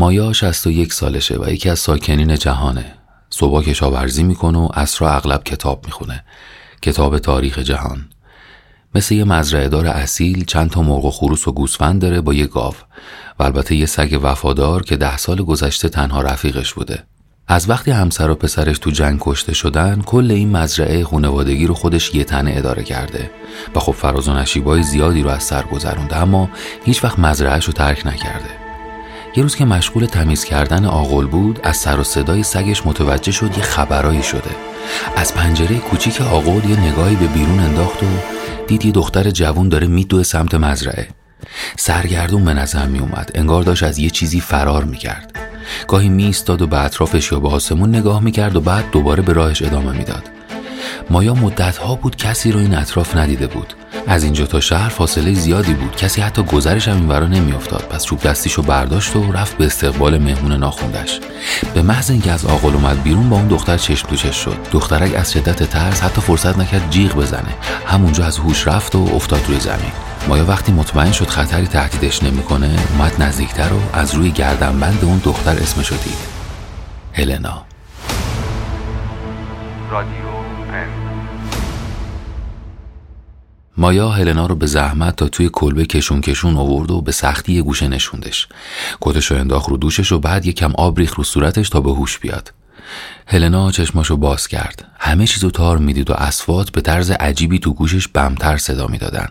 مایا 61 سالشه و یکی از ساکنین جهانه. صبح کشاورزی می‌کنه و اصرا اغلب کتاب می‌خونه. کتاب تاریخ جهان. مثل یه مزرعه دار اصیل چند تا مرغ و خروس و گوسفند داره با یه گاو. و البته یه سگ وفادار که ده سال گذشته تنها رفیقش بوده. از وقتی همسر و پسرش تو جنگ کشته شدن کل این مزرعه خونوادگی رو خودش یه تنه اداره کرده. و خب فراز و نشیبای زیادی رو از سر گذرونده اما هیچ وقت مزرعهش رو ترک نکرده. یه روز که مشغول تمیز کردن آغل بود از سر و صدای سگش متوجه شد یه خبرایی شده. از پنجره کوچیک آغل یه نگاهی به بیرون انداخت و دید یه دختر جوون داره میدوه سمت مزرعه. سرگردون به نظر می اومد انگار داشت از یه چیزی فرار می کرد گاهی می ایستاد و به اطرافش یا به آسمون نگاه می کرد و بعد دوباره به راهش ادامه می‌داد. مایا مدتها بود کسی رو این اطراف ندیده بود. از اینجا تا شهر فاصله زیادی بود. کسی حتی گذرش هم اینورا نمیافتاد. پس چوب دستیشو برداشت و رفت به استقبال مهمون ناخوندش به محض اینکه از آقل اومد بیرون با اون دختر چشم تو چشم شد. دخترک از شدت ترس حتی فرصت نکرد جیغ بزنه. همونجا از هوش رفت و افتاد روی زمین. مایا وقتی مطمئن شد خطری تهدیدش نمی‌کنه اومد نزدیکتر و از روی گردنبند اون دختر اسمشو دید. هلنا. رادیو مایا هلنا رو به زحمت تا توی کلبه کشون کشون آورد و به سختی یه گوشه نشوندش. کتش رو انداخت رو دوشش و بعد یکم آب ریخ رو صورتش تا به هوش بیاد. هلنا چشماشو باز کرد. همه چیزو تار می‌دید و اسوات به طرز عجیبی تو گوشش بمتر صدا می‌دادن.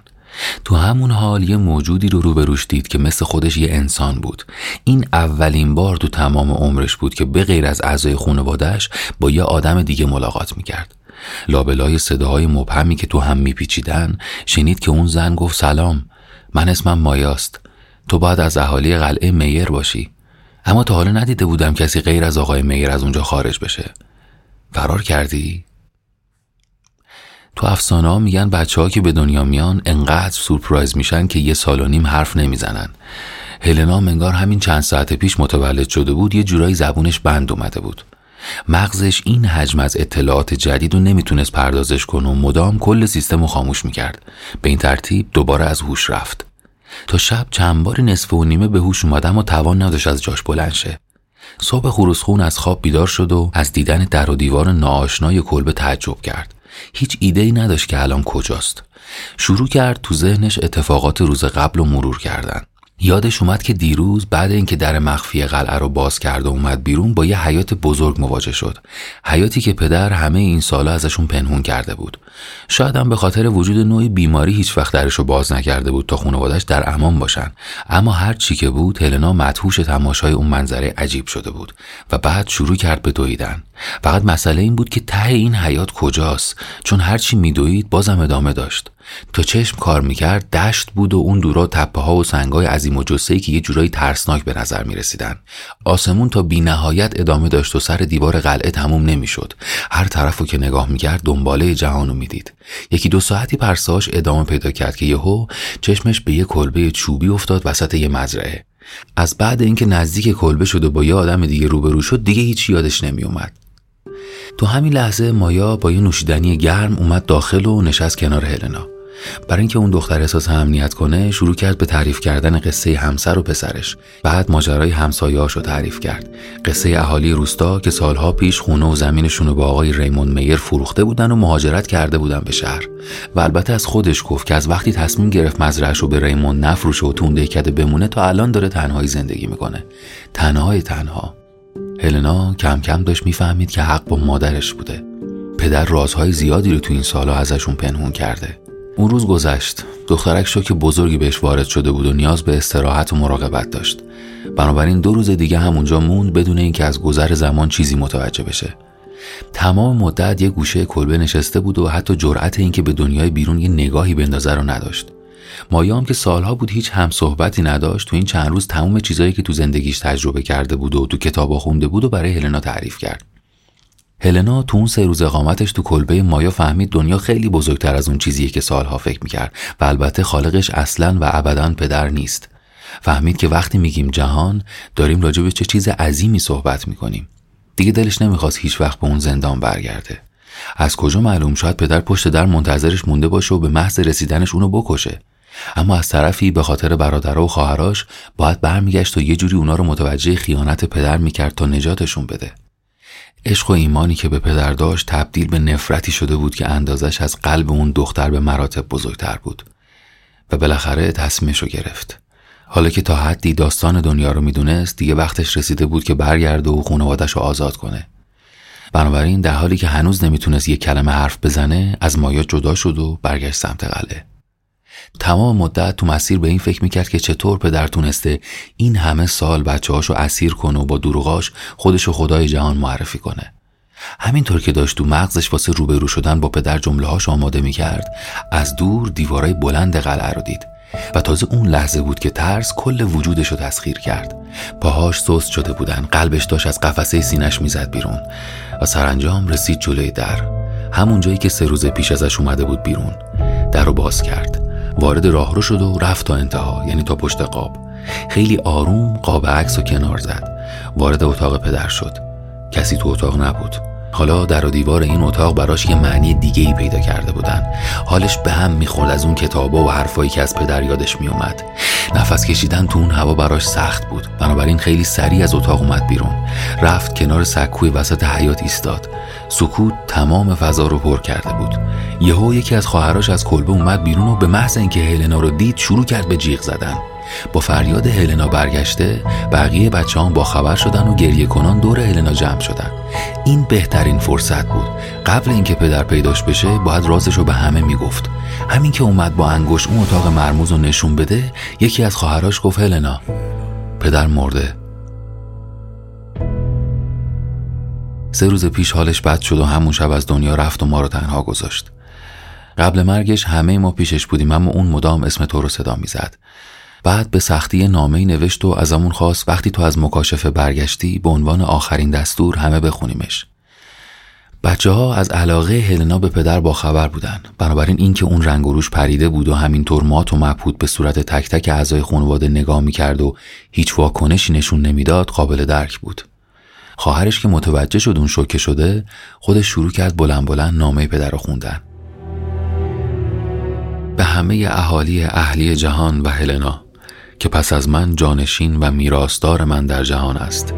تو همون حال یه موجودی رو روبروش دید که مثل خودش یه انسان بود. این اولین بار تو تمام عمرش بود که به غیر از اعضای خانوادهش با یه آدم دیگه ملاقات می‌کرد. لابلای صداهای مبهمی که تو هم میپیچیدن شنید که اون زن گفت سلام من اسمم مایاست تو باید از اهالی قلعه میر باشی. اما تا حالا ندیده بودم کسی غیر از آقای میر از اونجا خارج بشه. فرار کردی؟ تو افسانه ها میگن بچه ها که به دنیا میان انقدر سورپرایز میشن که یه سال و نیم حرف نمی‌زنن. هلنا منگار همین چند ساعت پیش متولد شده بود یه جورایی زبونش بند اومده بود. مغزش این حجم از اطلاعات جدید رو نمی‌تونست پردازش کنه و مدام کل سیستم رو خاموش می‌کرد. به این ترتیب دوباره از هوش رفت. تا شب چند باری نصف و نیمه به هوش اومد اما توان نداشت از جاش بلند شه. صبح خروسخون از خواب بیدار شد و از دیدن در و دیوار ناآشنای کلبه تعجب کرد. هیچ ایده ای نداشت که الان کجاست. شروع کرد تو ذهنش اتفاقات روز قبل و مرور کردن. یادش اومد که دیروز بعد اینکه در مخفی قلعه رو باز کرد و اومد بیرون با یه حیات بزرگ مواجه شد. حیاتی که پدر همه این سالا ازشون پنهون کرده بود. شاید هم به خاطر وجود نوعی بیماری هیچ وقت درش رو باز نکرده بود تا خانوادش در امان باشن. اما هر چی که بود هلنا مدهوش تماشای اون منظره عجیب شده بود و بعد شروع کرد به دویدن. فقط مسئله این بود که ته این حیات کجاست؟ چون هرچی میدوید بازم ادامه داشت. تا چشم کار می‌کرد دشت بود و اون دورا تپه ها و سنگای عظیم و جسهی که یه جورایی ترسناک به نظر می‌رسیدن. آسمون تا بی نهایت ادامه داشت و سر دیوار قلعه تموم نمی‌شد. هر طرفو که نگاه می‌کرد دنباله جهانو می‌دید. یکی دو ساعتی پرساش ادامه پیدا کرد که یهو چشمش به یه کلبه چوبی افتاد وسط یه مزرعه. از بعد اینکه نزدیک کلبه شد و با یه آدم دیگه روبرو شد دیگه هیچ یادش نمیومد تو همین لحظه مایا با یه نوشیدنی گرم اومد داخل و نشست کنار هلنا. برای اینکه اون دختر احساس امنیت کنه شروع کرد به تعریف کردن قصه همسر و پسرش. بعد ماجرای همسایه‌هاش رو تعریف کرد. قصه اهالی روستا که سالها پیش خونه و زمینشون رو با آقای ریمون میر فروخته بودن و مهاجرت کرده بودن به شهر. و البته از خودش گفت که از وقتی تصمیم گرفت مزرعش رو به ریمون نفروشه و تونده کده بمونه تا الان داره تنهایی زندگی می‌کنه. تنهای تنها. هلنا کم کم داشت می‌فهمید که حق با مادرش بوده. پدر رازهای زیادی رو تو این سالها ازشون پنهون کرده. اون روز گذشت. دخترک شوک بزرگی بهش وارد شده بود و نیاز به استراحت و مراقبت داشت. بنابراین دو روز دیگه همونجا موند بدون اینکه از گذر زمان چیزی متوجه بشه. تمام مدت یه گوشه کلبه نشسته بود و حتی جرأت اینکه به دنیای بیرون یه نگاهی بندازه رو نداشت. مایام که سالها بود هیچ هم صحبتی نداشت تو این چند روز تمام چیزایی که تو زندگیش تجربه کرده بود و تو کتابا خونده بود و برای هلنا تعریف کرد. هلنا تو اون سه روز اقامتش تو کلبه مایا فهمید دنیا خیلی بزرگتر از اون چیزیه که سالها فکر می‌کرد و البته خالقش اصلا و ابدا پدر نیست. فهمید که وقتی میگیم جهان داریم راجع به چه چیز عظیمی صحبت می‌کنیم. دیگه دلش نمی‌خواست هیچ وقت به اون زندان برگرده. از کجا معلوم شاید پدر پشت در منتظرش مونده باشه و به محض رسیدنش اونو بکشه. اما از طرفی به خاطر برادرها و خواهراش باید برمیگشت و یه جوری اونا رو متوجه خیانت پدر می‌کرد تا نجاتشون بده. عشق و ایمانی که به پدر داشت تبدیل به نفرتی شده بود که اندازش از قلب اون دختر به مراتب بزرگتر بود و بالاخره تصمیمش رو گرفت. حالا که تا حدی داستان دنیا رو می‌دونست دیگه وقتش رسیده بود که برگرده و خانوادش رو آزاد کنه. بنابراین در حالی که هنوز نمی‌تونست یک کلمه حرف بزنه از مایا جدا شد و برگشت سمت قلعه. تمام مدت تو مسیر به این فکر می‌کرد که چطور پدر تونسته این همه سال بچه هاشو اسیر کنه و با دروغاش خودشو خدای جهان معرفی کنه. همینطور که داشت تو مغزش واسه روبرو شدن با پدر جمله هاش آماده می‌کرد از دور دیوارای بلند قلعه رو دید و تازه اون لحظه بود که ترس کل وجودش رو تسخیر کرد. پاهاش سست شده بودن قلبش داشت از قفسه سینش می‌زد بیرون و سرانجام رسید جلوی در همون جایی که سه روز پیش ازش اومده بود بیرون. در رو باز کرد. وارد راهرو شد و رفت تا انتها یعنی تا پشت قاب. خیلی آروم قاب عکس و کنار زد. وارد اتاق پدر شد. کسی تو اتاق نبود. حالا در و دیوار این اتاق براش یه معنی دیگه ای پیدا کرده بودن. حالش به هم می‌خورد از اون کتابا و حرفایی که از پدر یادش میومد نفس کشیدن تو اون هوا براش سخت بود. بنابراین خیلی سریع از اتاق اومد بیرون. رفت کنار سکوی وسط حیات ایستاد. سکوت تمام فضا رو پر کرده بود. یهو یکی از خواهراش از کلبه اومد بیرون و به محض اینکه هلنا رو دید شروع کرد به جیغ زدن. با فریاد هلنا برگشته بقیه بچه هم با خبر شدن و گریه کنان دور هلنا جمع شدن. این بهترین فرصت بود. قبل اینکه پدر پیداش بشه باید رازش رو به همه می‌گفت. همین که اومد با انگشت اون اتاق مرموز رو نشون بده یکی از خواهراش گفت هلنا. پدر مرده. سه روز پیش حالش بد شد و همون شب از دنیا رفت و ما رو تنها گذاشت. قبل مرگش همه ما پیشش بودیم اما اون مدام اسم تو رو صدا می‌زد. بعد به سختی نامه نوشت و ازمون خواست وقتی تو از مکاشفه برگشتی به عنوان آخرین دستور همه بخونیمش. بچه ها از علاقه هلنا به پدر با خبر بودن. بنابراین اینکه اون رنگ و روش پریده بود و همینطور مات و مبهوت به صورت تک تک اعضای خانواده نگاه می‌کرد و هیچ واکنشی نشون نمی‌داد قابل درک بود. خواهرش که متوجه شد اون شوکه شده خودش شروع کرد بلند بلند نامه پدر رو خوندن. به همه اهالی اهلی جهان و هلنا. که پس از من جانشین و میراستار من در جهان است.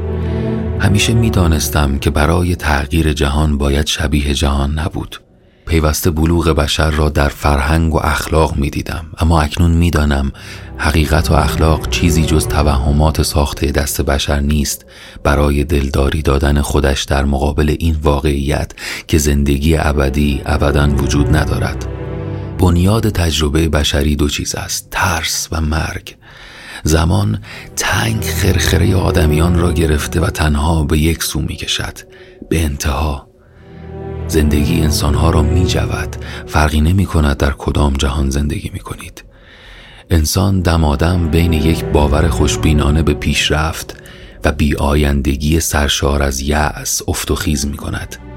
همیشه می‌دانستم که برای تغییر جهان باید شبیه جهان نبود. پیوسته بلوغ بشر را در فرهنگ و اخلاق می دیدم اما اکنون می‌دانم حقیقت و اخلاق چیزی جز توهمات ساخته دست بشر نیست. برای دلداری دادن خودش در مقابل این واقعیت که زندگی ابدی ابدا وجود ندارد. بنیاد تجربه بشری دو چیز است ترس و مرگ. زمان تنگ خرخره آدمیان را گرفته و تنها به یک سو می کشد. به انتها زندگی انسانها را می جود. فرقی نمی کند در کدام جهان زندگی می کنید. انسان دمادم بین یک باور خوشبینانه به پیشرفت و بی آیندگی سرشار از یأس افت و خیز می کند.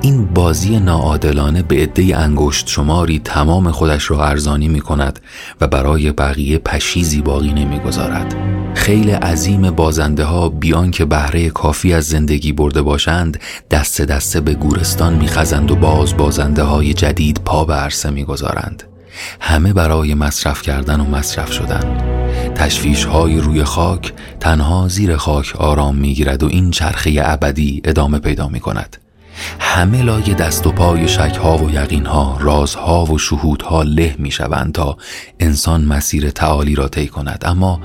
این بازی ناعادلانه به عده انگشت شماری تمام خودش را ارزانی می کند و برای بقیه پشیزی باقی نمی گذارد. خیلی عظیم بازنده ها بیان که بهره کافی از زندگی برده باشند دست دسته به گورستان میخزند و باز بازنده های جدید پا به عرصه می‌گذارند. همه برای مصرف کردن و مصرف شدن. تشویش های روی خاک تنها زیر خاک آرام می‌گیرد و این چرخه ابدی ادامه پیدا می کند همه لای دست و پای شکها و یقینها رازها و شهودها له می شوند تا انسان مسیر تعالی را طی کند. اما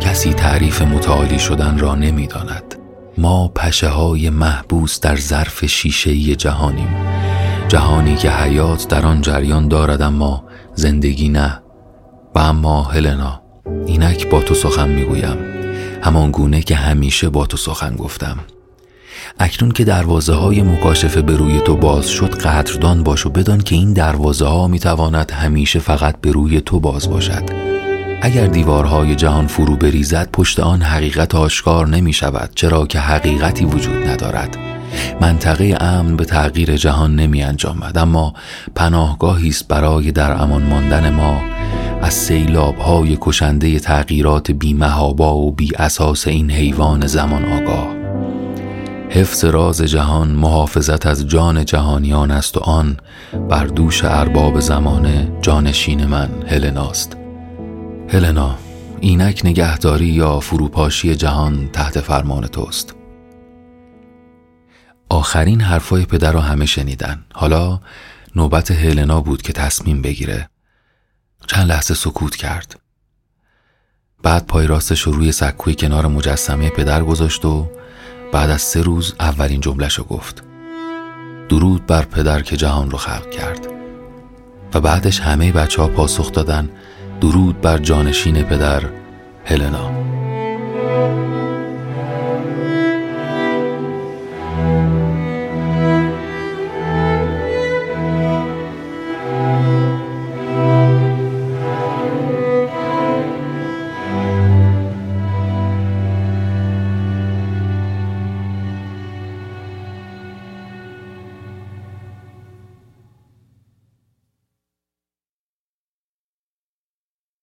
کسی تعریف متعالی شدن را نمی داند. ما پشه های محبوس در ظرف شیشه جهانیم. جهانی که حیات در آن جریان دارد اما زندگی نه. و اما هلنا اینک با تو سخن می‌گویم. همان گونه که همیشه با تو سخن گفتم. اکنون که دروازه های مکاشفه به روی تو باز شد قدردان باش و بدان که این دروازه ها می تواند همیشه فقط به روی تو باز باشد. اگر دیوارهای جهان فرو بریزد پشت آن حقیقت آشکار نمی شود چرا که حقیقتی وجود ندارد. منطقه امن به تغییر جهان نمی انجامد اما پناهگاهی است برای در امان ماندن ما. از سیلاب های کشنده تغییرات بی و بی اساس این حیوان زمان آگاه. حفظ راز جهان محافظت از جان جهانیان است و آن بر دوش ارباب زمانه جانشین من هلناست هلنا اینک نگهداری یا فروپاشی جهان تحت فرمان توست. آخرین حرفای پدر را همه شنیدن. حالا نوبت هلنا بود که تصمیم بگیره چند لحظه سکوت کرد. بعد پای راستش رو روی سکوی کنار مجسمه پدر گذاشت و بعد از سه روز اولین جملش رو گفت. درود بر پدر که جهان رو خلق کرد. و بعدش همه بچه ها پاسخ دادن درود بر جانشین پدر هلنا.